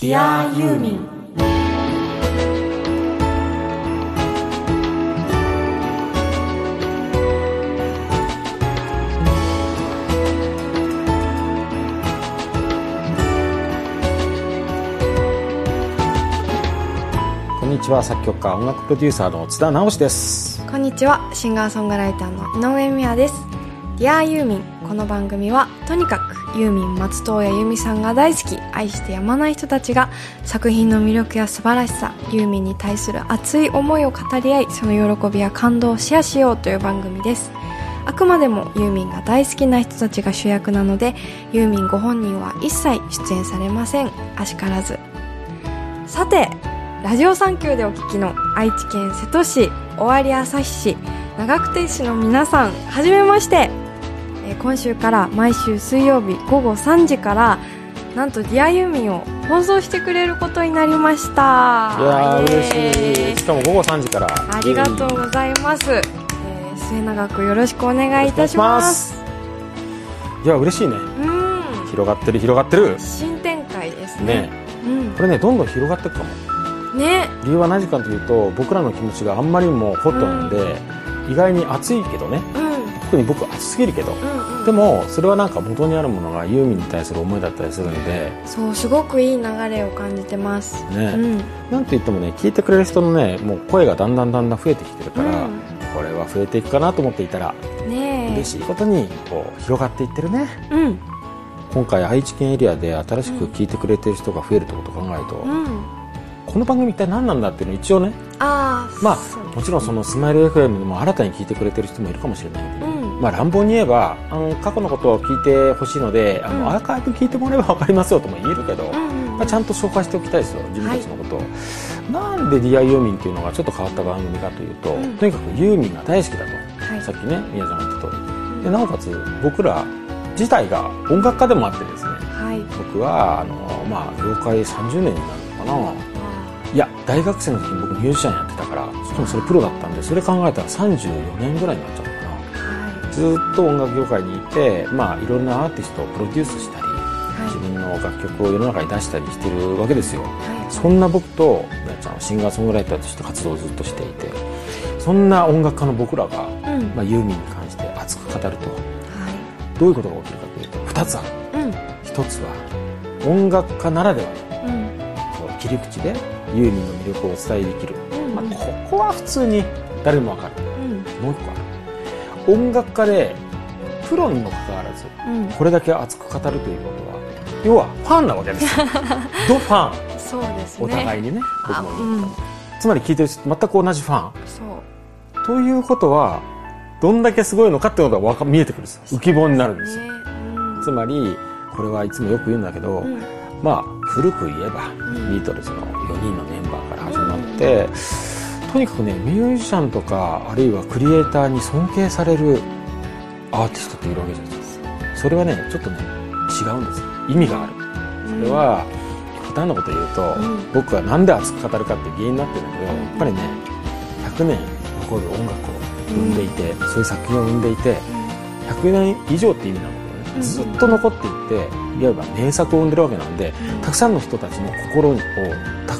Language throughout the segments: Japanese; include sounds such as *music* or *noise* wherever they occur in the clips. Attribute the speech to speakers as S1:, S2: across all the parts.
S1: Dear ユーミン
S2: こんにちは作曲家音楽プロデューサーの津田直です。
S1: こんにちはシンガーソングライターの井上美也です。Dear ユーミンこの番組はとにかくユーミン松任谷由実さんが大好き。愛してやまない人たちが作品の魅力や素晴らしさユーミンに対する熱い思いを語り合いその喜びや感動をシェアしようという番組です。あくまでもユーミンが大好きな人たちが主役なのでユーミンご本人は一切出演されません。あしからず。さてラジオサンキューでお聞きの愛知県瀬戸市尾張旭市長久手市の皆さんはじめまして。えー今週から毎週水曜日午後3時からなんと「ディアユーミンを放送してくれることになりました。
S2: いや嬉しい。しかも午後3時から。
S1: ありがとうございます、えー末永くよろしくお願いいたします。
S2: いや嬉しいね。
S1: うん。
S2: 広がってる広がってる。
S1: 新展開ですね。
S2: ね。これねどんどん広がっていくかも。
S1: うんね。
S2: 理由は何かというと僕らの気持ちがあんまりにもホットなんで、意外に熱いけどね。
S1: うん。
S2: 特に僕熱すぎるけど
S1: うんうん
S2: でもそれはなんか元にあるものがユーミンに対する思いだったりするんで。
S1: そうすごくいい流れを感じてます。
S2: ね、
S1: うん。
S2: なんて言ってもね聞いてくれる人のねもう声がだんだんだんだん増えてきてるから、
S1: うん。
S2: これは増えていくかなと思っていたら
S1: ねえ。
S2: 嬉しいことにこう広がっていってるね。
S1: うん。
S2: 今回愛知県エリアで新しく聞いてくれてる人が増えるってことを考えると、
S1: うん。
S2: この番組一体何なんだっていうのを一応ね。
S1: ああ
S2: まあもちろんそのスマイル FM でも新たに聞いてくれてる人もいるかもしれないけど、
S1: うん
S2: まあ乱暴に言えばあの過去のことを聞いてほしいのであの、
S1: うん。
S2: アーカイブ聞いてもらえば分かりますよとも言えるけど、
S1: うんうん
S2: まあ、ちゃんと紹介しておきたいですよ自分たちのことを、なんで DI ユーミンっていうのがちょっと変わった番組かというと、
S1: うん。
S2: とにかくユーミンが大好きだと、
S1: はい。
S2: さっきね宮ちゃんが言った通り。でなおかつ僕ら自体が音楽家でもあってですね。
S1: はい。
S2: 僕はあの、まあ、業界30年になるのかな、いや大学生の時に僕ミュージシャンやってたからしかもそれプロだったんでそれ考えたら34年ぐらいになっちゃったずっと音楽業界にいて、まあ、いろんなアーティストをプロデュースしたり
S1: い。
S2: 自分の楽曲を世の中に出したりしてるわけですよ。
S1: はい。
S2: そんな僕とみやちゃんはシンガーソングライターとして活動をずっとしていてそんな音楽家の僕らが、
S1: うん。
S2: まあ、ユーミンに関して熱く語ると。
S1: は
S2: どういうことが起きるかというと2つある。
S1: いうん。
S2: 1つは音楽家ならではの
S1: うん。
S2: 切り口でユーミンの魅力をお伝えできる、
S1: うん。
S2: まあ、ここは普通に誰でもわかる。
S1: うん。
S2: もう一個ある音楽家でプロにもかかわらず
S1: うん。
S2: これだけ熱く語るということは要はファンなわけですよ。*laughs* ドファン。
S1: そうですね。
S2: お互いにね僕
S1: あ
S2: も。
S1: うん。
S2: つまり聞いてる人全く同じファン。
S1: そう。
S2: ということはどんだけすごいのかってことがわか見えてくるんですよ。浮き彫りになるんですよ。
S1: ね
S2: つまりこれはいつもよく言うんだけど、
S1: うん。うん
S2: まあ古く言えば、
S1: ん。
S2: ビートルズの4人のメンバーから始まって、とにかくねミュージシャンとかあるいはクリエイターに尊敬されるアーティストっているわけじゃないですか。それはねちょっとね違うんですよ。意味がある。それは極端なこと言うと、
S1: うん。
S2: 僕がなんで熱く語るかって原因になってるんだけど、
S1: うん。
S2: やっぱりね100年残る音楽を生んでいて、そういう作品を生んでいて100年以上って意味なんだけどね、
S1: うん。
S2: ずっと残っていっていわば名作を生んでるわけなんで
S1: うん。
S2: たくさんの人たちの心をた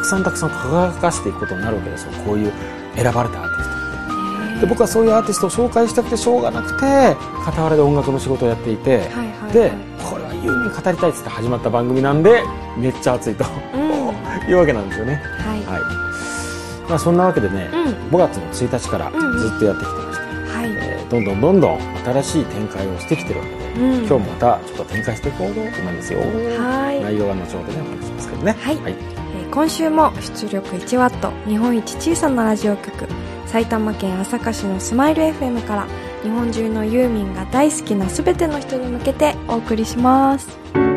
S2: くさんたくさん輝かしていくことになるわけですよ。こういう選ばれたアーティストで僕はそういうアーティストを紹介したくてしょうがなくて傍らで音楽の仕事をやっていて、
S1: はいはい
S2: でこれはユーミン語りたいっつって始まった番組なんでめっちゃ熱いと
S1: うん。は *laughs*
S2: いうわけなんですよね。
S1: い。
S2: はい。まあそんなわけでね、
S1: うん。
S2: 5月の1日から
S1: うん
S2: ずっとやってきてまして、
S1: はい。
S2: えーどんどんどんどん新しい展開をしてきてるわけで、
S1: うん。
S2: 今日もまたちょっと展開していこうと思いますよ。
S1: はい。
S2: 内容は後ほどねお話ししますけどね。
S1: はい。えー今週も出力 1W 日本一小さなラジオ局埼玉県朝霞市のスマイル FM から日本中のユーミンが大好きな全ての人に向けてお送りします。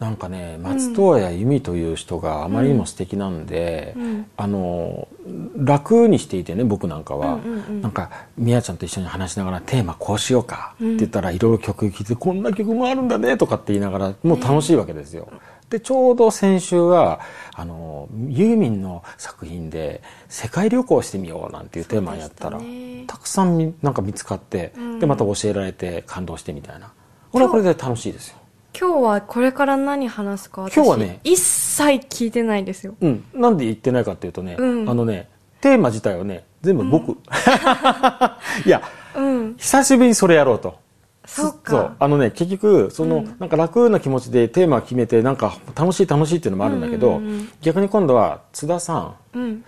S2: なんかね松任谷由実という人があまりにも素敵なんで、
S1: うん。
S2: あの楽にしていてね僕なんかは、
S1: うんうんうん。
S2: なんかみやちゃんと一緒に話しながらテーマこうしようかって言ったらいろいろ曲聴いてこんな曲もあるんだねとかって言いながらもう楽しいわけですよ。でちょうど先週はあのユーミンの作品で世界旅行してみようなんていうテーマやったら、
S1: ね。
S2: たくさんみなんか見つかって、
S1: うん。
S2: でまた教えられて感動してみたいな。これはこれで楽しいですよ。
S1: 今日はこれから何話すか？私
S2: 今日はね
S1: 一切聞いてないですよ。
S2: うん、なんで言ってないかっていうとね、
S1: うん。
S2: あのねテーマ自体はね全部僕、*laughs* いや
S1: うん。
S2: 久しぶりにそれやろうと。
S1: そうか。
S2: あのね結局その、
S1: うん。
S2: なんか楽な気持ちでテーマ決めてなんか楽しい楽しいっていうのもあるんだけど、
S1: うんうんうん
S2: 逆に今度は津田さん。
S1: うん。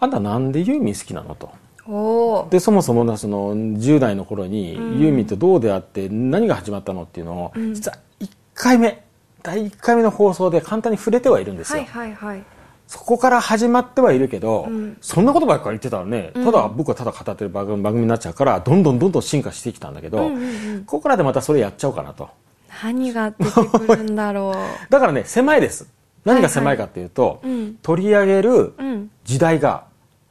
S2: あんたなんでユーミン好きなのと。でそもそもなその10代の頃にユ
S1: うん。
S2: ーミンってどうであって何が始まったのっていうのを、
S1: うん。
S2: 実は1回目。第1回目の放送で簡単に触れてはいるんですよ、
S1: はいはいはい。
S2: そこから始まってはいるけど、
S1: うん。
S2: そんなことばっかり言ってたらね、
S1: うん。
S2: ただ僕はただ語ってる番組番組になっちゃうから、どんどんどんどん進化してきたんだけど、
S1: うんうんうん。
S2: ここからでまたそれやっちゃおうかなと。
S1: 何が出てくるんだろ *laughs*
S2: だからね、狭いです。何が狭いかっていうと、
S1: ううん。
S2: 取り上げる
S1: うん。
S2: 時代が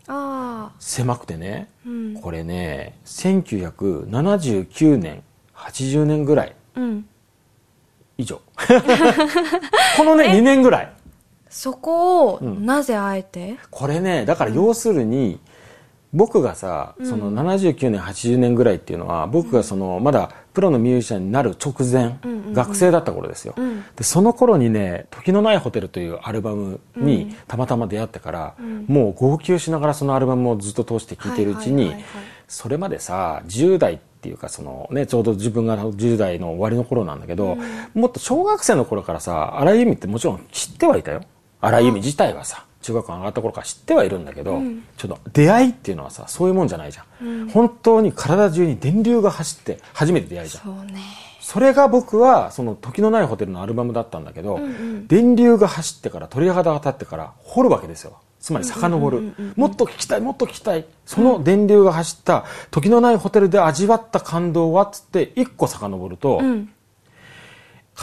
S1: ああ
S2: 狭くてね、
S1: うん。
S2: これね、1979年、80年ぐらい
S1: うん
S2: 以上。*laughs* このね、2年ぐらい。
S1: そこを
S2: うん。
S1: なぜあえて？
S2: これねだから要するに僕がさ、その79年80年ぐらいっていうのは僕がそのまだプロのミュージシャンになる直前、学生だった頃ですよ、
S1: うん。
S2: でその頃にね「時のないホテル」というアルバム
S1: うん。
S2: にたまたま出会ってから、
S1: うん。
S2: もう号泣しながらそのアルバムをずっと通して聴いているうちに、それまでさ10代っていうかその、ね、ちょうど自分が10代の終わりの頃なんだけど、もっと小学生の頃からさ荒井由実ってもちろん知ってはいたよ。荒井由実自体はさ中学校上がった頃から知ってはいるんだけど、
S1: うん。
S2: ちょっと出会いっていうのはさそういうもんじゃないじゃん、
S1: うん。
S2: 本当に体中に電流が走って初めて出会いじゃん。
S1: そうね。
S2: それが僕はその時のないホテルのアルバムだったんだけど、
S1: うんうん。
S2: 電流が走ってから鳥肌が立ってから掘るわけですよつまり遡る、もっと聞きたいもっと聞きたい。その電流が走った時のないホテルで味わった感動はっつって一個遡ると、
S1: うん。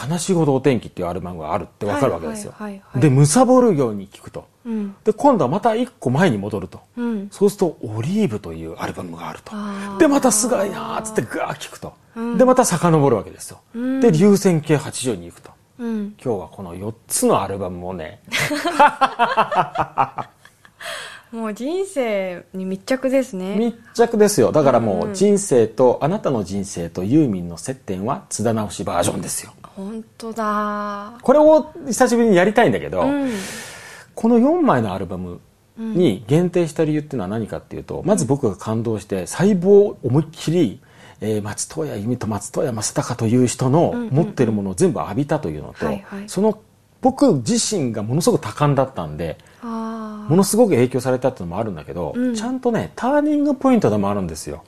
S2: 悲しいほどお天気っていうアルバムがあるってわかるわけですよ、で貪るように聞くと。
S1: うん。
S2: で今度はまた一個前に戻ると、
S1: うん。
S2: そうするとオリーブというアルバムがあると。でまたすごいなーっつってガー聞くと、
S1: うん。
S2: でまた遡るわけですよ、
S1: うん。
S2: で流線形80に行くと
S1: うん。
S2: 今日はこの4つのアルバムをね。
S1: もう人生に密着ですね。
S2: 密着ですよ。だからも
S1: うん
S2: う人生と、あなたの人生とユーミンの接点は津田直しバージョンですよ。
S1: 本当だ。
S2: これを久しぶりにやりたいんだけど、
S1: うん。
S2: この4枚のアルバムに限定した理由っていうのは何かっていうと、まず僕が感動して細胞を思いっきり、えー松任谷由実と松任谷正隆という人の持ってるものを全部浴びたというのと、その僕自身がものすごく多感だったんで
S1: あ
S2: ものすごく影響されたっていうのもあるんだけど、
S1: うん。
S2: ちゃんとねターニングポイントでもあるんですよ。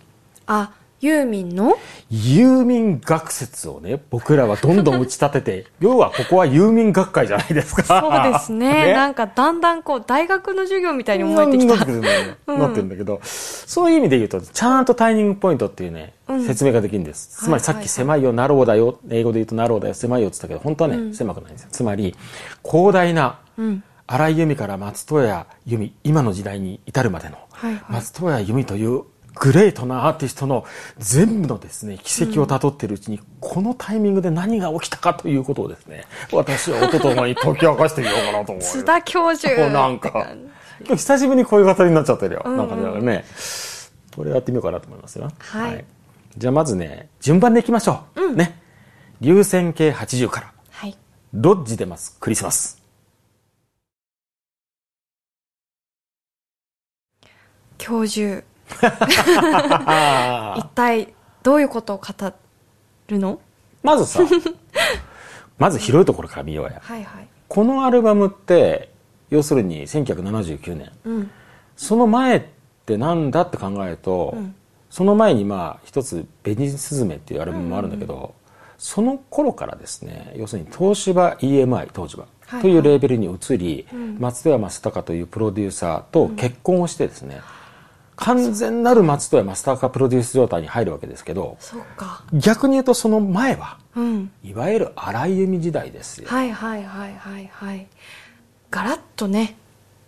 S1: あユーミンの？
S2: ユーミン学説をね僕らはどんどん打ち立てて *laughs* 要はここはユーミン学会じゃないですか。
S1: そうですね。*laughs* なんかだんだんこう大学の授業みたいに思えてきた。
S2: なってるんだよね
S1: うん
S2: なってるんだけど、そういう意味で言うと、ちゃんとターニングポイントっていうね、
S1: うん。
S2: 説明ができるんです。つまりさっき狭いよ、 narrow だよ、英語で言うと narrow だよ、狭いよって言ったけど、本当はね、
S1: うん
S2: 狭くないんですよ。つまり、広大な、
S1: うん。
S2: 荒井由実から松任谷由実、今の時代に至るまでの、
S1: はいはい。
S2: 松任谷由実というグレートなアーティストの全部のですね、軌跡をたどっているうちに、このタイミングで何が起きたかということをですね、私は音ともに解き明かしてみようかなと思うよ。
S1: 津田教授
S2: なんか、今日久しぶりにこういう形になっちゃってるよ。
S1: うんうん
S2: なんかね、これやってみようかなと思いますよ。
S1: はい
S2: じゃあまずね、順番でいきましょう。
S1: うん
S2: ね。流線形80から。
S1: はい
S2: ロッジ出ます。クリスマス。
S1: 教授
S2: あ *laughs*
S1: 一体どういうことを語るの？
S2: まずさ、*laughs* まず広いところから見ようや。
S1: はいはい。
S2: このアルバムって、要するに1979年。
S1: うん。
S2: その前ってなんだって考えると、
S1: うん。
S2: その前にまあ一つ「紅スズメ」っていうアルバムもあるんだけど、その頃からですね要するに東芝 EMI 当時は、
S1: はい。
S2: というレーベルに移り、
S1: うん。
S2: 松任谷正隆というプロデューサーと結婚をしてですね、完全なる松任谷マスターカープロデュース状態に入るわけですけど逆に言うとその前は
S1: うん。
S2: いわゆる荒井由実時代ですよ。
S1: はいはいはいはいはい。ガラッとね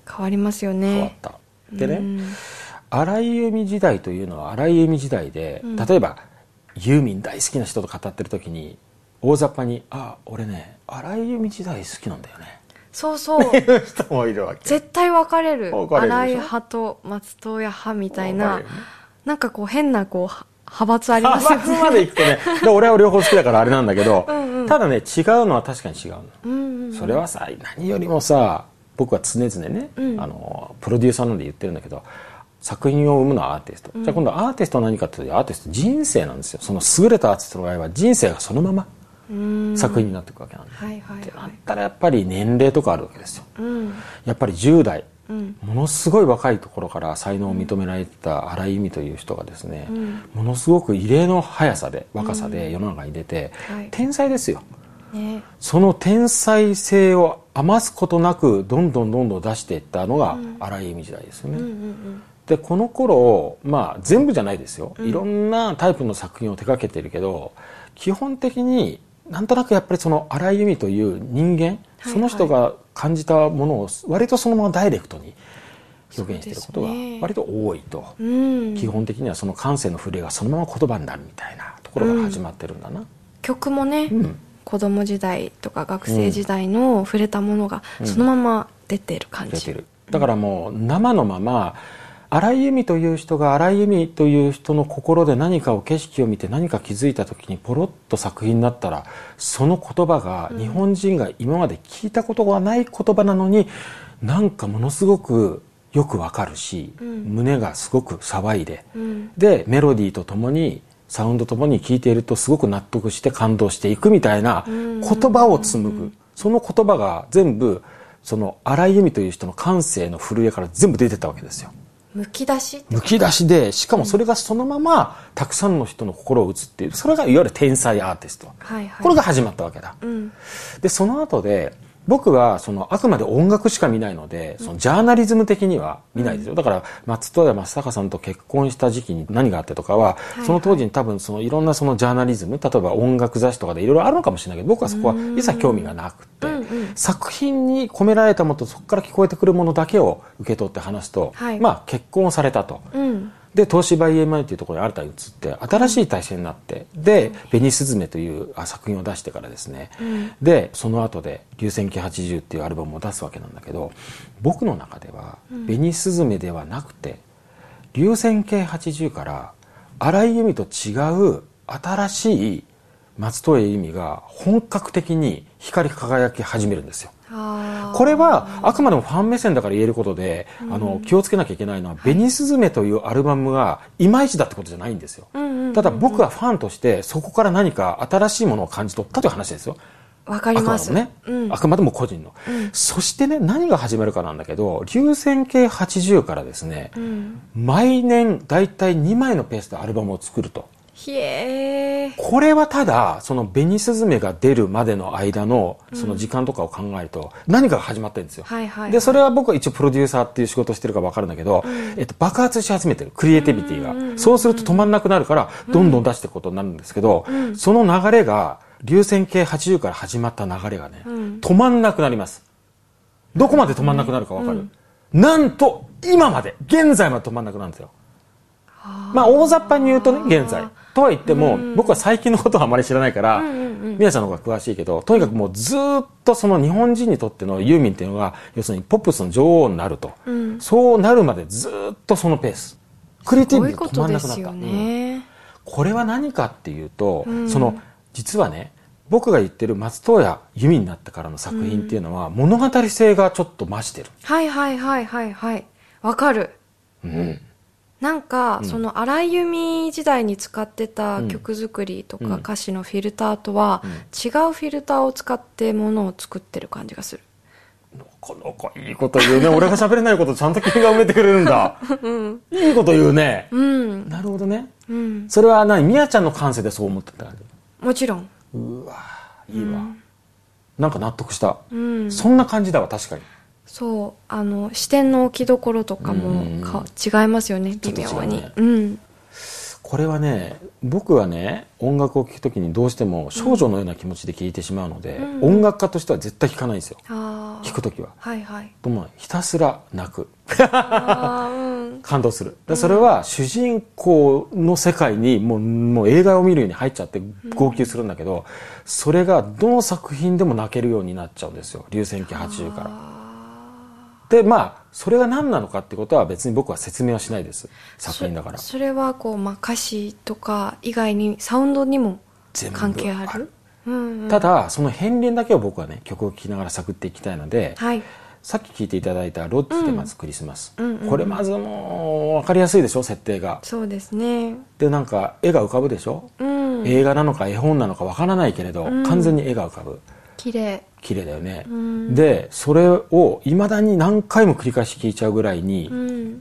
S1: 変わりますよね。
S2: 変わった。でね、
S1: うん。
S2: 荒井由実時代というのは荒井由実時代で、
S1: うん。
S2: 例えばユーミン大好きな人と語ってる時に大雑把に「あ俺ね荒井由実時代好きなんだよね
S1: そうそう」
S2: 人もいる。わけ
S1: 絶対分かれる荒井派と松任谷派みたいな
S2: ね。
S1: なんかこう変なこうは派閥ありますよ
S2: 派閥まで行くとね *laughs* で俺は両方好きだからあれなんだけど
S1: うんうん。
S2: ただね違うのは確かに違うの、
S1: うんうん
S2: それはさ何よりもさ僕は常々ね、
S1: うん。
S2: あのプロデューサーなんで言ってるんだけど作品を生むのはアーティスト、じゃあ今度アーティストは何かっていうとアーティスト人生なんですよ。その優れたアーティストの場合は人生がそのまま。
S1: うん
S2: 作品になっていくわけなんで、
S1: はいはい
S2: ってな
S1: はい
S2: ったらやっぱり年齢とかあるわけですよ。
S1: うん。
S2: やっぱり10代
S1: うん。
S2: ものすごい若いところから才能を認められてた荒井由実という人がですね、
S1: うん。
S2: ものすごく異例の速さで若さで世の中に出て、
S1: はい。
S2: 天才ですよ。
S1: ね。
S2: その天才性を余すことなくどんどんどんどん出していったのが荒井由実時代ですよね、
S1: うんうん。
S2: でこの頃まあ全部じゃないですよ、
S1: うん。
S2: いろんなタイプの作品を手掛けてるけど基本的になんとなくやっぱりその荒井由実という人間、
S1: はい
S2: その人が感じたものを割とそのままダイレクトに表現していることが割と多いと、
S1: うん。
S2: 基本的にはその感性の触れがそのまま言葉になるみたいなところが始まってるんだな、
S1: 曲もね、
S2: うん。
S1: 子供時代とか学生時代の触れたものがそのまま出てる感じ、
S2: 出てる。だからもう生のまま荒井由実という人が荒井由実という人の心で何かを景色を見て何か気づいた時にポロッと作品になったらその言葉が日本人が今まで聞いたことがない言葉なのになんかものすごくよくわかるし、
S1: うん。
S2: 胸がすごく騒いで、
S1: うん。
S2: でメロディーとともにサウンドともに聴いているとすごく納得して感動していくみたいな
S1: うん。
S2: 言葉を紡ぐ。その言葉が全部その荒井由実という人の感性の震えから全部出てたわけですよ
S1: むき出し
S2: むき出しでしかもそれがそのままたくさんの人の心を打つっていうそれがいわゆる天才アーティスト。
S1: はいはい。
S2: これが始まったわけだ。
S1: うん。
S2: でその後で僕はそのあくまで音楽しか見ないのでそのジャーナリズム的には見ないですよ、だから松任谷正隆さんと結婚した時期に何があってとかは、
S1: い
S2: その当時に多分そのいろんなそのジャーナリズム例えば音楽雑誌とかでいろいろあるのかもしれないけど僕はそこは一切興味がなくって、
S1: うんうん。
S2: 作品に込められたものとそこから聞こえてくるものだけを受け取って話すと、
S1: はい。
S2: まあ結婚をされたと。
S1: うん
S2: で東芝 EMI というところに新たに移って新しい体制になってで「紅すずめ」というあ作品を出してからですね、
S1: うん。
S2: でその後で「流線形80」っていうアルバムを出すわけなんだけど僕の中では「紅すずめ」ではなくて「流線形80」から荒井由実と違う新しい松任谷由実が本格的に光り輝き始めるんですよ。これはあくまでもファン目線だから言えることで、あの気をつけなきゃいけないのは「紅すずめ」というアルバムがいまいちだってことじゃないんですよ。
S1: うんうんうんうん。
S2: ただ僕はファンとしてそこから何か新しいものを感じ取ったという話ですよ。
S1: わかります。
S2: あくまでもね、
S1: うん。
S2: あくまでも個人の、
S1: うん。
S2: そしてね何が始まるかなんだけど流線形80からですね、
S1: うん。
S2: 毎年大体2枚のペースでアルバムを作ると。これはただその紅すずめが出るまでの間のその時間とかを考えると何かが始まってるんですよ、
S1: はいはい。はい
S2: でそれは僕は一応プロデューサーっていう仕事をしてるか分かるんだけど、えっと、爆発し始めてるクリエイティビティが、そうすると止まんなくなるからどんどん出していくことになるんですけど、その流れが流線形80から始まった流れがね、
S1: ん。
S2: 止まんなくなります。どこまで止まんなくなるか分かる、なんと今まで現在まで止まんなくなるんですよ。まあ大雑把に言うとね現在とは言っても、僕は最近のことはあまり知らないから、宮ちゃんの方が詳しいけどとにかくもうずっとその日本人にとってのユーミンっていうのが要するにポップスの女王になると、
S1: ん。
S2: そうなるまでずっとそのペース。クリエイティ
S1: こういうこ
S2: ビティ止ま
S1: とですよ
S2: んなくなった、うん。
S1: ね、
S2: これは何かっていうと、
S1: ん。
S2: その実はね僕が言ってる松任谷由実になってからの作品っていうのは、物語性がちょっと増してる、
S1: はいはいはいはいはい。わかる。
S2: うん
S1: なんか、その荒井由実時代に使ってた
S2: うん。
S1: 曲作りと
S2: うん。
S1: か歌詞のフィルターとは、違うフィルターを使ってものを作ってる感じがする。
S2: この子いいこと言うね。俺が喋れないことちゃんと君が埋めてくれるんだ、*laughs* いいこと言うね、
S1: うん。
S2: なるほどね。
S1: うん。
S2: それは何みやちゃんの感性でそう思ってた？感
S1: もちろん。
S2: じうわいいわ、なんか納得した、
S1: うん。
S2: そんな感じだわ確かに
S1: そうあの視点の置きどころとかもか違いますよね微妙に、ね、うん。
S2: これはね僕はね音楽を聴くときにどうしても少女のような気持ちで聴いてしまうので、うん、音楽家としては絶対聴かないんですよ。聴く時は、
S1: はいはい、
S2: ともひたすら泣く。感動する。それは主人公の世界にもうもう映画を見るように入っちゃって号泣するんだけど、それがどの作品でも泣けるようになっちゃうんですよ。流線形80から。でまあそれが何なのかってことは別に僕は説明はしないです。作品だから。
S1: それはこう、まあ、歌詞とか以外にサウンドにも関係ある？
S2: うんうん、ただその片鱗だけを僕はね曲を聴きながら探っていきたいので、
S1: はい、
S2: さっき聴いていただいた「ロッチでまずクリスマス」うんこれまずもう分かりやすいでしょ設定が。
S1: そうですね。
S2: でなんか絵が浮かぶでしょ、うん、映画なのか絵本なのか分からないけれど、完全に絵が浮かぶ。
S1: 綺麗
S2: 綺麗だよね、うん、でそれをいまだに何回も繰り返し聞いちゃうぐらいに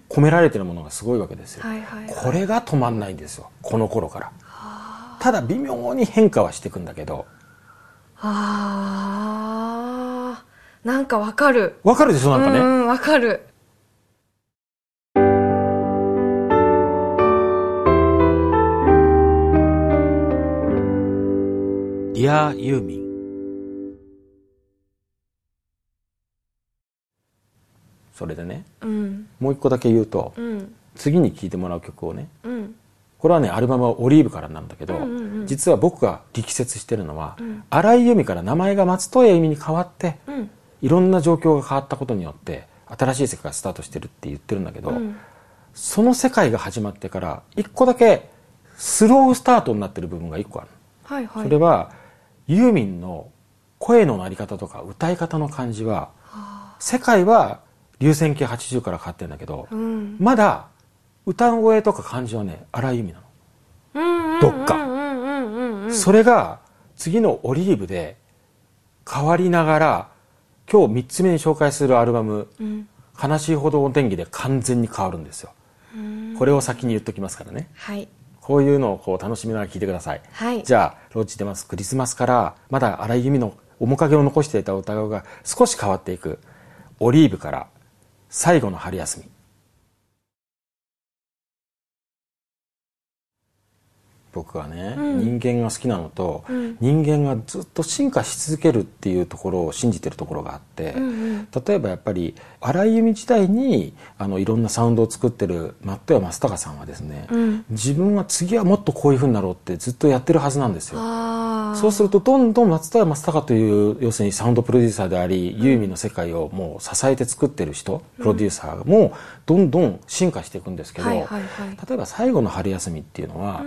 S2: 込められてるものがすごいわけですよ、はいはいはい、これが止まんないんですよ。この頃から。ただ微妙に変化はしていくんだけど。
S1: あー。なんかわかる。
S2: わかるでしょなんかね。
S1: わかる
S2: ディアユーミンそれでね、うん、もう一個だけ言うと、うん、次に聴いてもらう曲をね、うん、これはねアルバムは「オリーブ」からなんだけど、うんうんうん、実は僕が力説してるのは、荒井由実から名前が松任谷由実に変わって、いろんな状況が変わったことによって新しい世界がスタートしてるって言ってるんだけど、その世界が始まってから一個だけスロースタートになってる部分が一個ある、
S1: はいはい、
S2: それはユーミンの声の鳴り方とか歌い方の感じは、世界は流線形80から変わってるんだけど、うん、まだ歌声とか感じはね荒い意味なの、どっか、それが次の「オリーブ」で変わりながら今日3つ目に紹介するアルバム「うん、悲しいほどお天気」で完全に変わるんですよ、これを先に言っときますからね、
S1: はい、
S2: こういうのをこう楽しみながら聞いてください、
S1: はい、
S2: じゃあ「ロッチ出ます。クリスマス」からまだ荒井由実の面影を残していた歌声が少し変わっていく「オリーブ」から「最後の春休み。僕はね、うん、人間が好きなのと、うん、人間がずっと進化し続けるっていうところを信じてるところがあって、うんうん、例えばやっぱり荒井由実時代にあのいろんなサウンドを作ってるマットヤ正隆さんはですね、うん、自分は次はもっとこういうふうになろうってずっとやってるはずなんですよ。そうするとどんどん松任谷正隆という要するにサウンドプロデューサーであり、ユーミンの世界をもう支えて作ってる人プロデューサーもどんどん進化していくんですけど、例えば「最後の春休み」っていうのは、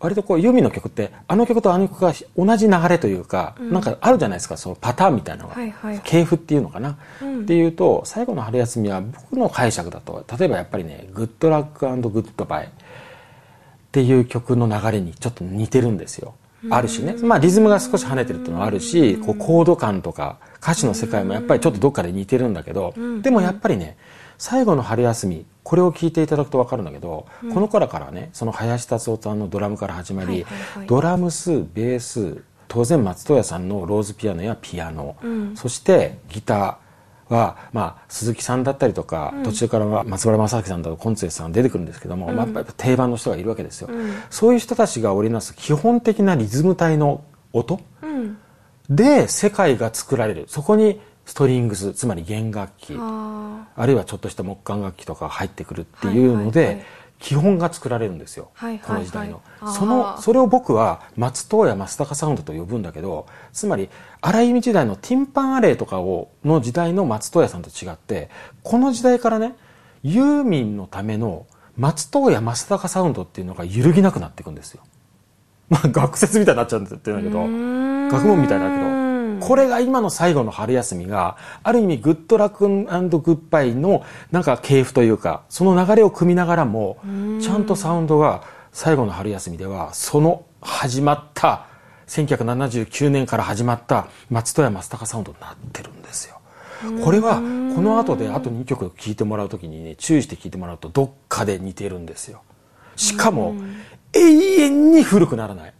S2: 割とこうユーミンの曲ってあの曲とあの曲が同じ流れというか、うん、なんかあるじゃないですかそのパターンみたいなのが、はいはい、系譜っていうのかな、うん、っていうと最後の春休みは僕の解釈だと例えばやっぱりね「グッドラックグッドバイ」っていう曲の流れにちょっと似てるんですよ。あるしね、まあ、リズムが少し跳ねてるっていうのはあるしこうコード感とか歌詞の世界もやっぱりちょっとどっかで似てるんだけどでもやっぱりね最後の春休みこれを聞いていただくと分かるんだけど、うん、この頃からねその林達夫さんのドラムから始まり、はいはいはい、ドラムスベース当然松任谷さんのローズピアノやピアノ、うん、そしてギターは、まあ、鈴木さんだったりとか、うん、途中からは松原正明さんだとコンツェさん出てくるんですけども、まあ、やっぱ定番の人がいるわけですよ、そういう人たちが織りなす基本的なリズム体の音、で世界が作られる。そこにストリングスつまり弦楽器。あるいはちょっとした木管楽器とか入ってくるっていうので、はいはいはい、基本が作られるんですよ、はいはいはい、この時代の。そのそれを僕は松任谷正隆サウンドと呼ぶんだけどつまり荒井由実時代のティンパンアレイとかをの時代の松任谷さんと違ってこの時代からねユーミンのための松任谷正隆サウンドっていうのが揺るぎなくなっていくんですよ。まあ学説みたいになっちゃうんだけど。学問みたいだけどこれが今の最後の春休みが、ある意味グッドラックグッバイのなんか系譜というか、その流れを組みながらも、ちゃんとサウンドが最後の春休みでは、その始まった、1979年から始まった松任谷正隆サウンドになってるんですよ。これはこの後であと2曲聴いてもらう時にね注意して聴いてもらうとどっかで似てるんですよ。しかも永遠に古くならない。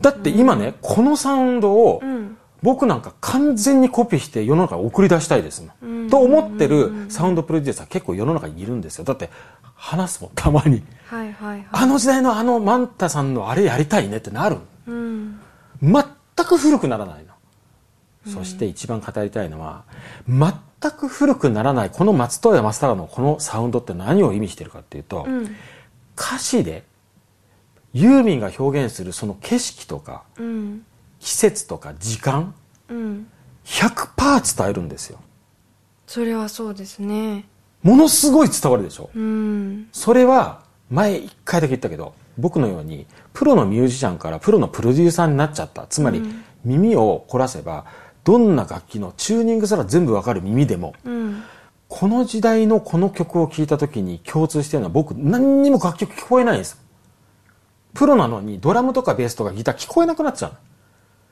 S2: だって今ねこのサウンドを僕なんか完全にコピーして世の中に送り出したいです。と思ってるサウンドプロデューサー結構世の中にいるんですよ。だって話すもん、たまに。
S1: はいはいはい
S2: あの時代のあのマンタさんのあれやりたいねってなる。
S1: うん
S2: 全く古くならないの。そして一番語りたいのは、全く古くならないこの松任谷正隆のこのサウンドって何を意味してるかっていうと、
S1: うん
S2: 歌詞でユーミンが表現するその景色とか
S1: うん
S2: 季節とか時間
S1: うん。
S2: 100%伝えるんですよ。
S1: それはそうですね。
S2: ものすごい伝わるでしょ。
S1: うん。
S2: それは前一回だけ言ったけど僕のようにプロのミュージシャンからプロのプロデューサーになっちゃった。つまり耳を凝らせばどんな楽器のチューニングすら全部わかる耳でも
S1: うん。
S2: この時代のこの曲を聴いた時に共通してるのは僕何にも楽曲聞こえないんです。プロなのにドラムとかベースとかギター聞こえなくなっちゃう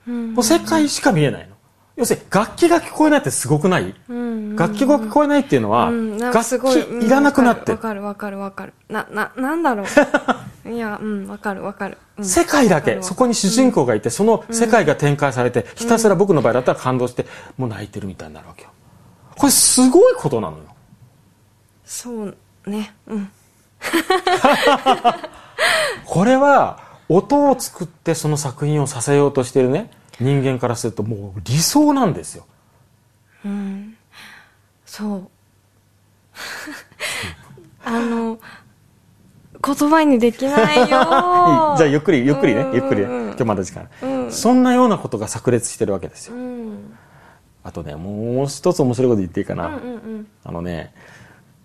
S2: もう世界しか見えないの。要するに楽器が聞こえないってすごくない？
S1: うん。
S2: 楽器が聞こえないっていうのは楽
S1: すごいうん。
S2: 器いらなくなって。る
S1: わかるわかるわかる。わかるなななんだろう。*laughs* いやうんわかるわかる、うん。
S2: 世界だけ。そこに主人公がいてその世界が展開されてひたすら僕の場合だったら感動してもう泣いてるみたいになるわけよ。これすごいことなのよ。
S1: そうね。うん。*laughs*
S2: これは音を作ってその作品をさせようとしてるね人間からするともう理想なんですよ。
S1: うん。そう。*laughs* あの言葉にできないよ。
S2: じゃあゆっくりゆっくりね。
S1: うん。
S2: ゆっくり。ね
S1: うん
S2: 今日まだ時間、
S1: うん。
S2: そんなようなことが炸裂してるわけですよ。
S1: うん。
S2: あとねもう一つ面白いこと言っていいかな、
S1: うんうん
S2: あのね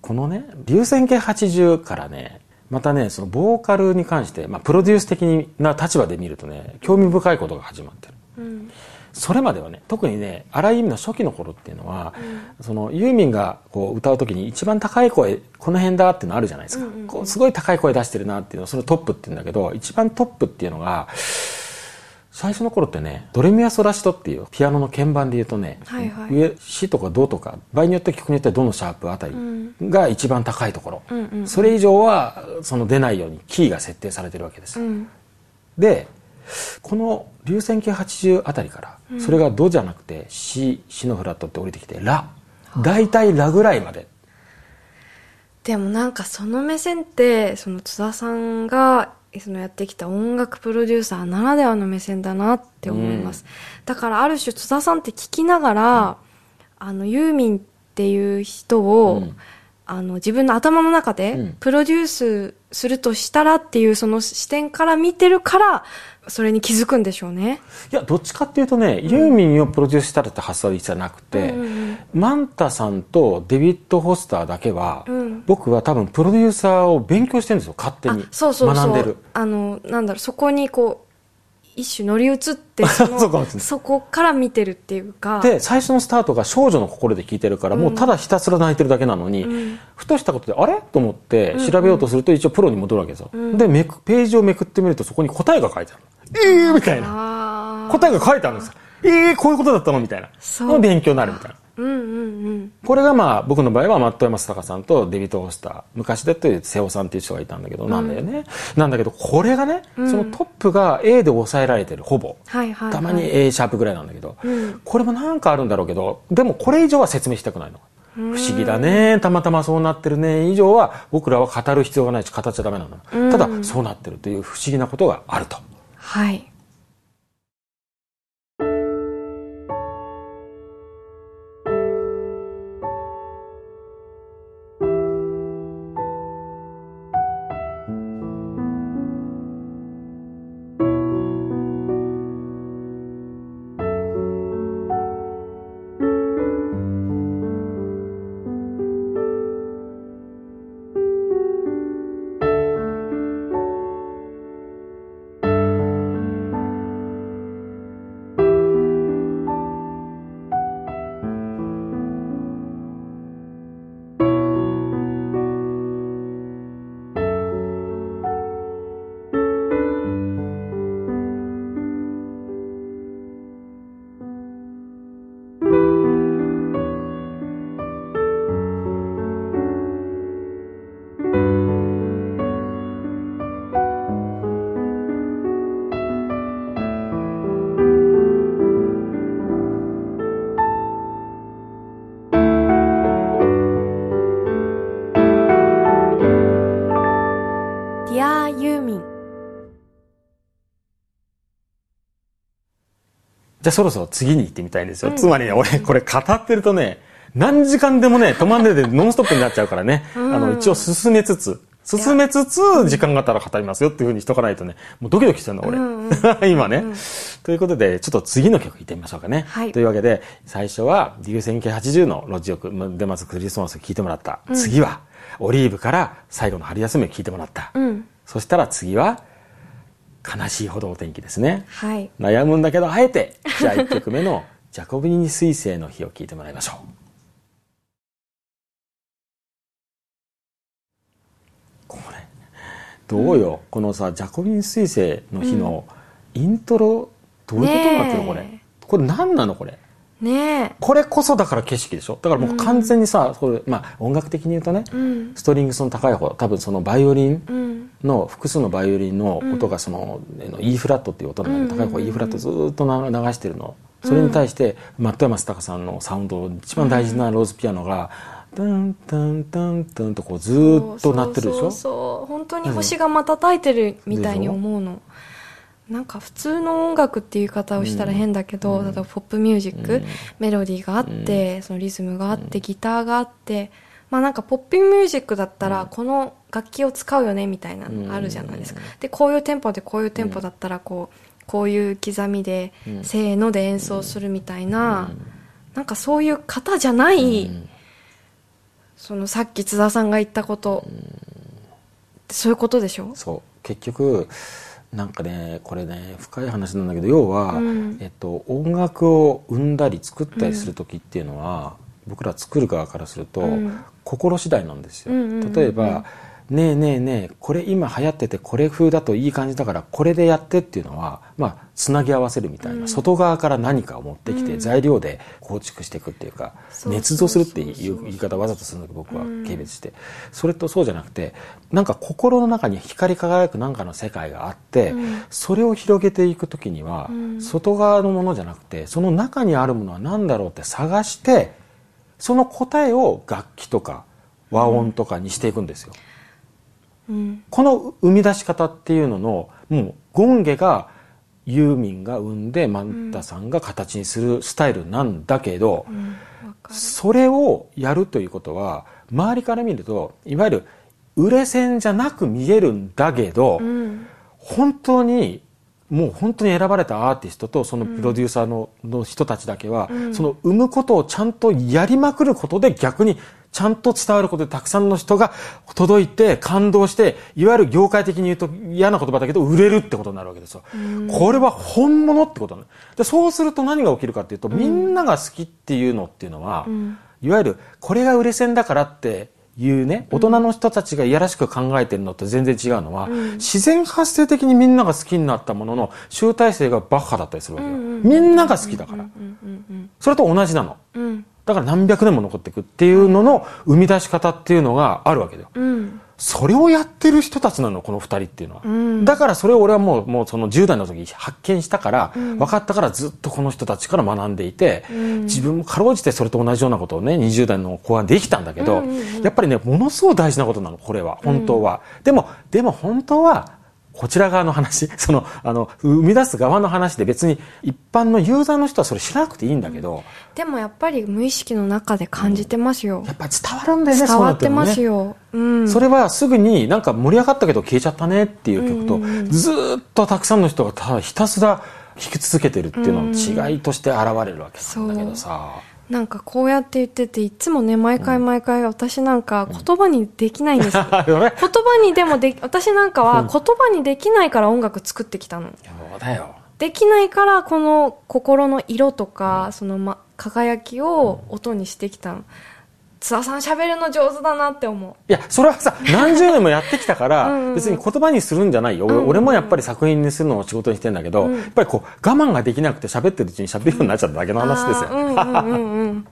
S2: このね流線形80からねまたねそのボーカルに関して、まあ、プロデュース的な立場で見るとね興味深いことが始まってる。
S1: うん。
S2: それまではね特にね荒井由実の初期の頃っていうのは、そのユーミンがこう歌う時に一番高い声この辺だっていうのあるじゃないですか、
S1: うんうんうん。
S2: こうすごい高い声出してるなっていうのはそのトップっていうんだけど一番トップっていうのが最初の頃ってねドレミアソラシドっていうピアノの鍵盤で言うとね、
S1: はいはい。
S2: 上シとかドとか場合によって曲によってはドのシャープあたりが一番高いところ、
S1: うんうん
S2: それ以上はその出ないようにキーが設定されてるわけです。よ
S1: うん。
S2: でこの流線形80あたりから、それがドじゃなくてシシのフラットって降りてきてラ。大体ラぐらいまで。
S1: でもなんかその目線ってその津田さんがそのやってきた音楽プロデューサーならではの目線だなって思います、だからある種津田さんって聞きながら、あのユーミンっていう人を、
S2: うん。
S1: あの自分の頭の中
S2: う
S1: で
S2: ん。
S1: プロデュースするとしたらっていうその視点から見てるからそれに気づくんでしょうね。
S2: いやどっちかっていうとね、ユーミンをプロデュースしたらって発想は一切なくて、
S1: うんうん
S2: マンタさんとデビッド・ホスターだけは、
S1: うん。
S2: 僕は多分プロデューサーを勉強してるんですよ勝手に。
S1: あそうそうそう。
S2: 学んでる。
S1: あのなんだろうそこにこう一種乗り移って *laughs* その
S2: そ
S1: こから見てるっていうか。
S2: で最初のスタートが少女の心で聞いてるから、もうただひたすら泣いてるだけなのに、
S1: ん。
S2: ふとしたことであれ？と思って調べようとすると一応プロに戻るわけですよ、でめくページをめくってみるとそこに答えが書いてあるえーみたいな。
S1: あ
S2: 答えが書いてあるんですよ。えー、こういうことだったの？みたいな。
S1: そう。
S2: の勉強になるみたいなこれがまあ僕の場合はマット・ヤマスタカさんとデビッド・ホスター昔だと瀬尾さんっていう人がいたんだけど、なんだよね。なんだけどこれがね、そのトップが A で抑えられてるほぼ。たまに A シャープぐらいなんだけど、
S1: うん。
S2: これもなんかあるんだろうけどでもこれ以上は説明したくないの。不思議だね。たまたまそうなってるね。以上は僕らは語る必要がないし語っちゃダメなの、ただそうなってるという不思議なことがあると。
S1: はい
S2: じゃあそろそろ次に行ってみたいんですよ。つまりね、俺、これ語ってるとね、何時間でもね、止まんでてノンストップになっちゃうからね、あの、一応進めつつ、進めつつ、時間があったら語りますよっていうふうにしとかないとね、もうドキドキしてるの、俺。今ね、ということで、ちょっと次の曲行ってみましょうかね。
S1: はい
S2: というわけで、最初は D1980 のロジオク、でまずクリスマス聴いてもらった。次は、オリーブから最後の春休みを聴いてもらった。
S1: うん
S2: そしたら次は、悲しいほどお天気ですね。
S1: はい
S2: 悩むんだけど、あえて、じゃあ1曲目の *laughs* ジャコビニ彗星の日を聴いてもらいましょう。これ、どうよ、このさ、ジャコビニ彗星の日のイントロ、どういうことになってるのこれ？
S1: ね。
S2: これ何なのこれ？
S1: ねえ。
S2: これこそだから景色でしょ？だからもう完全にさ、これまあ音楽的に言うとね、
S1: うん。
S2: ストリングスの高い方、多分そのバイオリン
S1: うん。
S2: の複数のバイオリンの音がその、えの E フラットっていう音なんだけど、高い方 E フラットずーっとな流してるの。それに対して、マットヤマスタカさんのサウンド一番大事なローズピアノが、トゥントゥントゥントゥンとこうずーっと鳴ってるでしょ？
S1: そうそうそう。本当に星が瞬いてるみたいに思うのなんか普通の音楽っていう言い方をしたら変だけど、例えばポップミュージック、メロディーがあって、そのリズムがあって、ギターがあってまあなんかポップミュージックだったらこの楽器を使うよねみたいなのあるじゃないですか、でこういうテンポでこういうテンポだったらこうこういう刻みで、せーので演奏するみたいな、なんかそういう型じゃない、そのさっき津田さんが言ったこと、そういうことでしょ？
S2: そう。結局なんかねこれね深い話なんだけど要は、
S1: うん。
S2: えっと、音楽を生んだり作ったりする時っていうのは、僕ら作る側からすると、
S1: うん。
S2: 心次第なんですよ、例えば「ねえねえねえこれ今流行っててこれ風だといい感じだからこれでやって」っていうのはまあつなぎ合わせるみたいな、外側から何かを持ってきて、材料で構築していくっていうか
S1: そう
S2: 捏造するっていう言い方をわざとするんだけど僕は軽蔑して、それとそうじゃなくてなんか心の中に光り輝くなんかの世界があって、それを広げていく時には、外側のものじゃなくてその中にあるものは何だろうって探してその答えを楽器とか和音とかにしていくんですよ。
S1: うん。
S2: この生み出し方っていうののもうゴンゲがユーミンが生んでマンタさんが形にするスタイルなんだけど、
S1: わかる。
S2: それをやるということは周りから見るといわゆる売れ線じゃなく見えるんだけど、
S1: うん。
S2: 本当にもう本当に選ばれたアーティストとそのプロデューサーの,、の人たちだけは、その生むことをちゃんとやりまくることで逆にちゃんと伝わることでたくさんの人が届いて感動していわゆる業界的に言うと嫌な言葉だけど売れるってことになるわけですよ。これは本物ってことなのでそうすると何が起きるかっていうと、みんなが好きっていうのっていうのは、いわゆるこれが売れ線だからっていうね、大人の人たちがいやらしく考えてるのと全然違うのは、自然発生的にみんなが好きになったものの集大成がバッハだったりするわけよ。みんなが好きだから。それと同じなの。
S1: うん
S2: だから何百年も残っていくっていうのの生み出し方っていうのがあるわけだよ。
S1: うん。
S2: それをやってる人たちなの、この二人っていうのは。
S1: ん。
S2: だからそれを俺はもう、もうその10代の時に発見したから、分かったからずっとこの人たちから学んでいて、自分もかろうじてそれと同じようなことをね、20代の後半できたんだけど、やっぱりね、ものすごい大事なことなの、これは、本当は。でも、でも本当は、こちら側の話、*laughs* その、あの、生み出す側の話で別に一般のユーザーの人はそれ知らなくていいんだけど、
S1: でもやっぱり無意識の中で感じてますよ、
S2: やっぱり伝わるんだよね、
S1: 伝わってますよ、うん、
S2: それはすぐになんか盛り上がったけど消えちゃったねっていう曲と、ずーっとたくさんの人がただひたすら聴き続けてるっていうのの違いとして現れるわけなんだけどさ。
S1: なんかこうやって言ってていつもね毎回毎回私なんか言葉にできないんです。*laughs* よ、
S2: あれね
S1: 言葉にでもで私なんかは言葉にできないから音楽作ってきたの。
S2: そうだよ。
S1: できないからこの心の色とかその、ま、輝きを音にしてきたの津田さん喋るの上手だなって思う
S2: いや、それはさ、何十年もやってきたから、*laughs*
S1: うんうん
S2: 別に言葉にするんじゃないよ。俺俺もやっぱり作品にするのを仕事にしてんだけど、やっぱりこう、我慢ができなくて喋ってるうちに喋るようになっちゃっただけの話ですよ。
S1: うんうんうんうん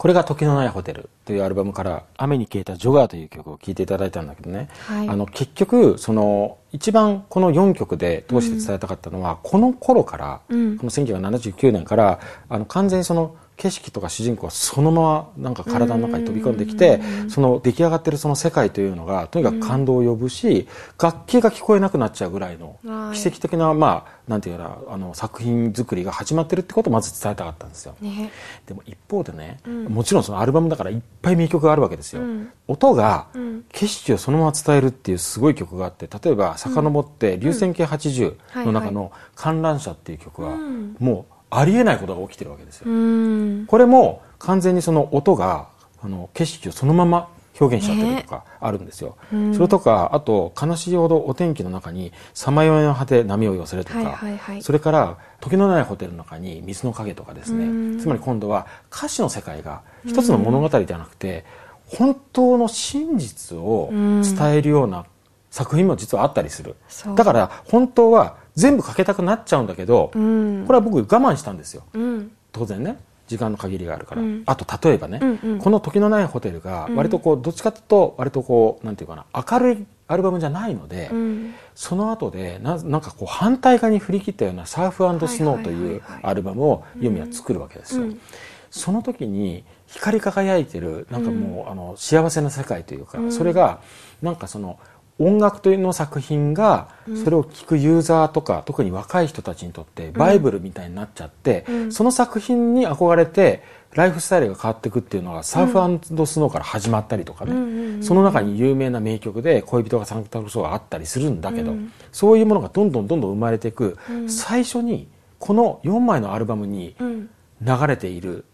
S2: これが時のないホテルというアルバムから雨に消えたジョガーという曲を聴いていただいたんだけどね、
S1: はい。
S2: あの結局その一番この4曲で通して伝えたかったのは、この頃から、
S1: うん。
S2: この1979年からあの完全にその景色とか主人公はそのままなんか体の中に飛び込んできて、その出来上がってるその世界というのがとにかく感動を呼ぶし、楽器が聞こえなくなっちゃうぐらいの
S1: はい。
S2: 奇跡的な、まあなんていうかなあの作品作りが始まってるってことをまず伝えたかったんですよ。
S1: ね。
S2: でも一方でね、
S1: ん。
S2: もちろんそのアルバムだからいっぱい名曲があるわけですよ、
S1: うん。
S2: 音が
S1: うん。
S2: 景色をそのまま伝えるっていうすごい曲があって例えば遡って「流線形80」の中の「観覧車」っていう曲は
S1: うん。
S2: もうありえないことが起きてるわけですよ、
S1: うん。
S2: これも完全にその音があの景色をそのまま表現しちゃってるとかあるんですよ、
S1: うん。
S2: それとかあと「悲しいほどお天気の中にさまよいの果て波を寄せる」とか、
S1: はいはいはい。
S2: それから「時のないホテルの中に水の影」とかですね、
S1: うん。
S2: つまり今度は歌詞の世界が一つの物語ではなくて、本当の真実を伝えるような作品も実はあったりする、だから本当は全部かけたくなっちゃうんだけど、
S1: うん。
S2: これは僕我慢したんですよ。
S1: うん。
S2: 当然ね。時間の限りがあるから、
S1: うん。
S2: あと例えばね、
S1: うんうん。
S2: この「時のないホテル」が割とこうどっちかというと割とこうなんていうかな明るいアルバムじゃないので、
S1: うん。
S2: その後でななんかこう反対側に振り切ったような「サーフスノー」というアルバムをユミは作るわけですよ、
S1: うん。
S2: その時に光り輝いてるなんかもう、あの幸せな世界というか、
S1: うん。
S2: それがなんかその音楽というの作品がそれを聴くユーザーとか、特に若い人たちにとってバイブルみたいになっちゃって、
S1: うん。
S2: その作品に憧れてライフスタイルが変わっていくっていうのがサーフスノーから始まったりとかね、その中に有名な名曲で恋人がサンタクロースがあったりするんだけど、
S1: うん。
S2: そういうものがどんどんどんどん生まれていく、
S1: うん。
S2: 最初にこの4枚のアルバムに
S1: うん。
S2: 流れている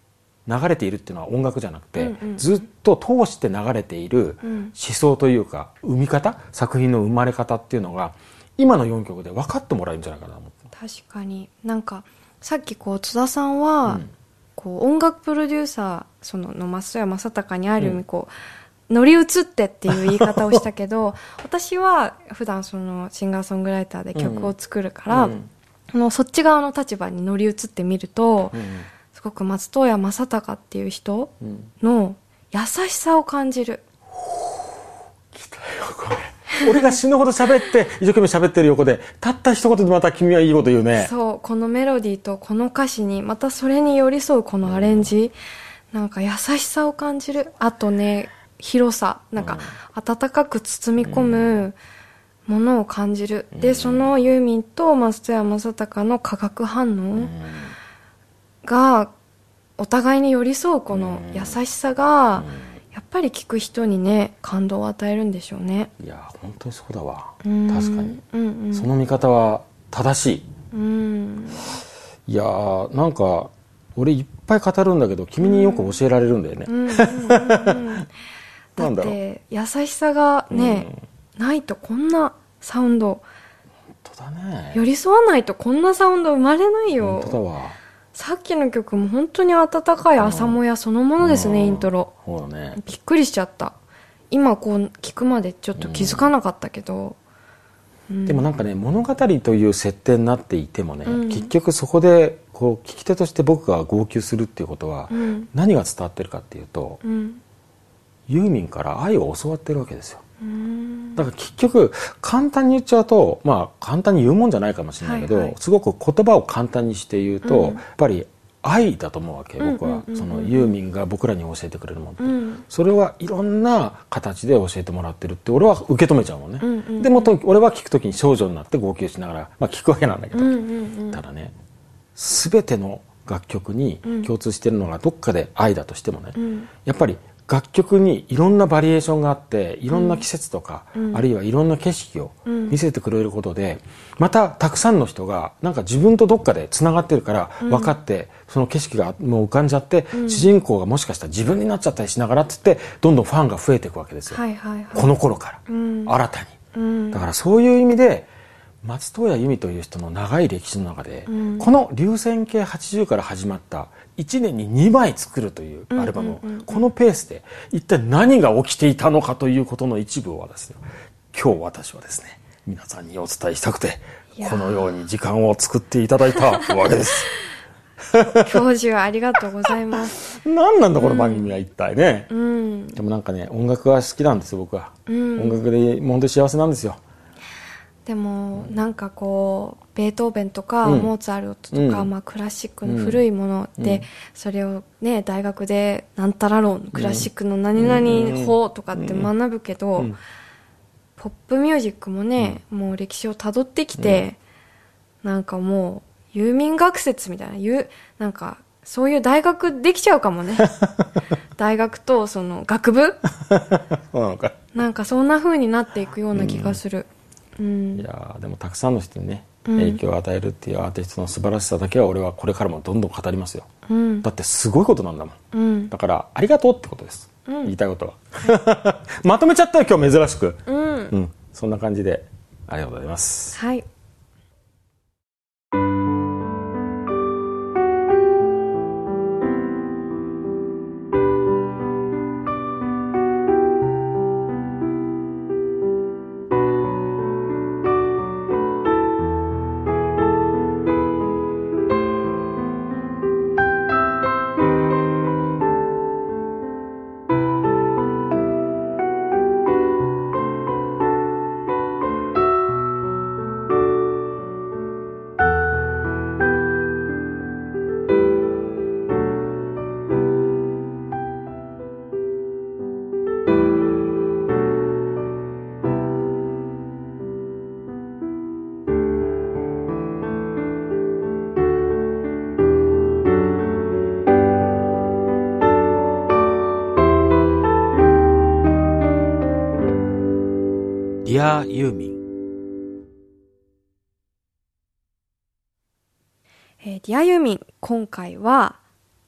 S2: 流れているっていうのは音楽じゃなくて、
S1: うんうん。
S2: ずっと通して流れている
S1: うん
S2: 思想というか生み方作品の生まれ方っていうのが今の4曲で分かってもらえるんじゃないかなと思って。
S1: 確かに。なんかさっきこう津田さんは、
S2: うん。
S1: こう音楽プロデューサーそのの増谷正隆にある意味こう、乗り移ってっていう言い方をしたけど *laughs* 私は普段そのシンガーソングライターで曲を作るから、
S2: うん。
S1: あのそっち側の立場に乗り移ってみると、
S2: うん
S1: すごく松任谷正隆っていう人
S2: うん
S1: の優しさを感じる。
S2: 俺が死ぬほど喋って一生懸命喋ってる横でたった一言でまた君はいいこと言うね。
S1: そうこのメロディーとこの歌詞にまたそれに寄り添うこのアレンジ、なんか優しさを感じる。あとね広さ。なんか温かく包み込むものを感じる、でそのユーミンと松任谷正隆の化学反応がお互いに寄り添うこの優しさがやっぱり聞く人にね感動を与えるんでしょうね。
S2: いや本当にそうだわ。
S1: うん。
S2: 確かに、
S1: うんうん。
S2: その見方は正しい。
S1: うん。
S2: いやーなんか俺いっぱい語るんだけど君によく教えられるんだよね、だ
S1: って優しさがね、ないとこんなサウンド。
S2: 本当だね。
S1: 寄り添わないとこんなサウンド生まれない
S2: 本当だ
S1: よ
S2: わ
S1: さっきの曲も本当に温かい朝もやそのものですね、
S2: うん。
S1: イントロ。
S2: そうだね。
S1: びっくりしちゃった。今こう聞くまでちょっと気づかなかったけど、うん。
S2: でもなんかね物語という設定になっていてもね、
S1: うん。
S2: 結局そこでこう聞き手として僕が号泣するっていうことは、
S1: うん。
S2: 何が伝わってるかっていうと
S1: うん。
S2: ユーミンから愛を教わってるわけですよ。
S1: うん
S2: だから結局簡単に言っちゃうとまあ簡単に言うもんじゃないかもしれないけど、
S1: はいはい。
S2: すごく言葉を簡単にして言うと、
S1: うん。
S2: やっぱり愛だと思うわけ僕は、そのユーミンが僕らに教えてくれるものって、
S1: うん。
S2: それはいろんな形で教えてもらってるって俺は受け止めちゃうもんね、
S1: うんうんうん。
S2: でもと俺は聞くときに少女になって号泣しながら、まあ、聞くわけなんだけど、ただね全ての楽曲に共通してるのがどっかで愛だとしてもね、
S1: うん。
S2: やっぱり楽曲にいろんなバリエーションがあっていろんな季節とか、
S1: うん。
S2: あるいはいろんな景色を
S1: うん。
S2: 見せてくれることでまたたくさんの人がなんか自分とどっかでつながってるから分かって、その景色がもう浮かんじゃって、主人公がもしかしたら自分になっちゃったりしながらって言ってどんどんファンが増えていくわけですよ、
S1: はいはいはい。
S2: この頃から、
S1: うん。
S2: 新たに。
S1: うん。
S2: だからそういう意味で松任谷由実という人の長い歴史の中で、
S1: うん。
S2: この流線形80から始まった1年に2枚作るというアルバムを、このペースで一体何が起きていたのかということの一部をですね今日私はですね皆さんにお伝えしたくてこのように時間を作っていただいたわけです。*laughs*
S1: 教授ありがとうございます。
S2: 何なんだこの番組は一体ね、
S1: うん。
S2: でもなんかね音楽が好きなんですよ僕は、
S1: うん。
S2: 音楽で本当に幸せなんですよ
S1: でもなんかこうベートーベンとか、
S2: うん。
S1: モーツァルトとか、
S2: うん。
S1: まあ、クラシックの古いもので、
S2: うん。
S1: それをね大学でなんたら論クラシックの何々法とかって学ぶけど、
S2: うん。
S1: ポップミュージックもね、もう歴史をたどってきて、なんかもう有民学説みたいなゆなんかそういう大学できちゃうかもね。*laughs* 大学とその学部？*laughs*
S2: そうなのか。
S1: なんかそんな風になっていくような気がするうん。
S2: いやーでもたくさんの人にね
S1: うん。
S2: 影響を与えるっていうアーティストの素晴らしさだけは俺はこれからもどんどん語りますよ。
S1: うん。
S2: だってすごいことなんだもん。
S1: うん。
S2: だからありがとうってことです、
S1: うん。
S2: 言いたいことは。*laughs* まとめちゃったよ今日珍しく。
S1: うん。
S2: うん。そんな感じでありがとうございます。
S1: はい
S2: ディアユーミン
S1: えーディアユーミン今回は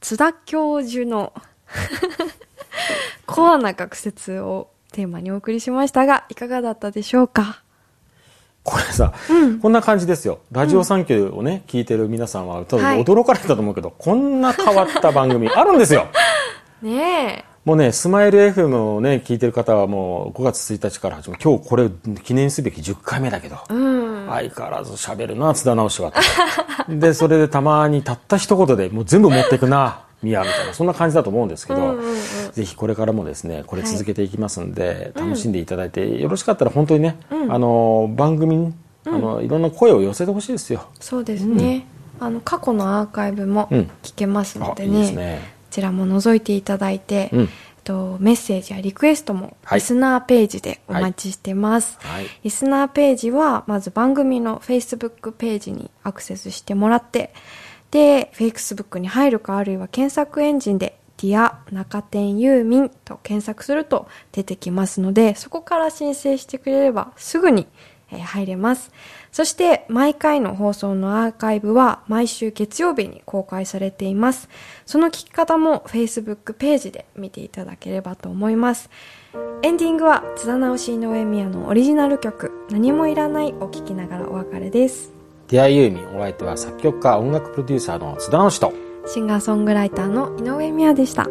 S1: 津田教授の *laughs* コアな学説をテーマにお送りしましたがいかがだったでしょうか？
S2: これさ、
S1: うん。
S2: こんな感じですよ。ラジオサンキューをね、聞いてる皆さんは多分
S1: はい。
S2: 驚かれたと思うけど、こんな変わった番組あるんですよ。*laughs*
S1: ね
S2: もうね、スマイル FM をね、聞いてる方はもう5月1日から始まる。今日これ記念すべき10回目だけど、
S1: えうん。
S2: 相変わらず喋るな、津田直しはと。*laughs* で、それでたまにたった一言でもう全部持っていくな、ミヤみたいな、そんな感じだと思うんですけど、
S1: うんうんうん。
S2: ぜひこれからもですね、これ続けていきますんで、楽しんでいただいて、よろしかったら本当にね、あの、番組に、あの、いろんな声を寄せてほしいですよ。
S1: そうですね、あの過去のアーカイブも
S2: うん。
S1: 聞けますの
S2: あ、
S1: でね,、
S2: いいですね。
S1: こちらも覗いていただいて、
S2: うん。
S1: とメッセージやリクエストも
S2: はい。
S1: リスナーページでお待ちしてます、
S2: はい。
S1: リスナーページはまず番組の Facebook ページにアクセスしてもらってで Facebook に入るかあるいは検索エンジンで「ディア中点ユーミン」と検索すると出てきますのでそこから申請してくれればすぐにえー入れますそして毎回の放送のアーカイブは毎週月曜日に公開されています。その聞き方も Facebook ページで見ていただければと思います。エンディングは津田直し井上美也のオリジナル曲「何もいらない」を聴きながらお別れです。
S2: ディアユーミン、お相手は作曲家、音楽プロデューサーの津田直しと、
S1: シンガーソングライターの井上美也でした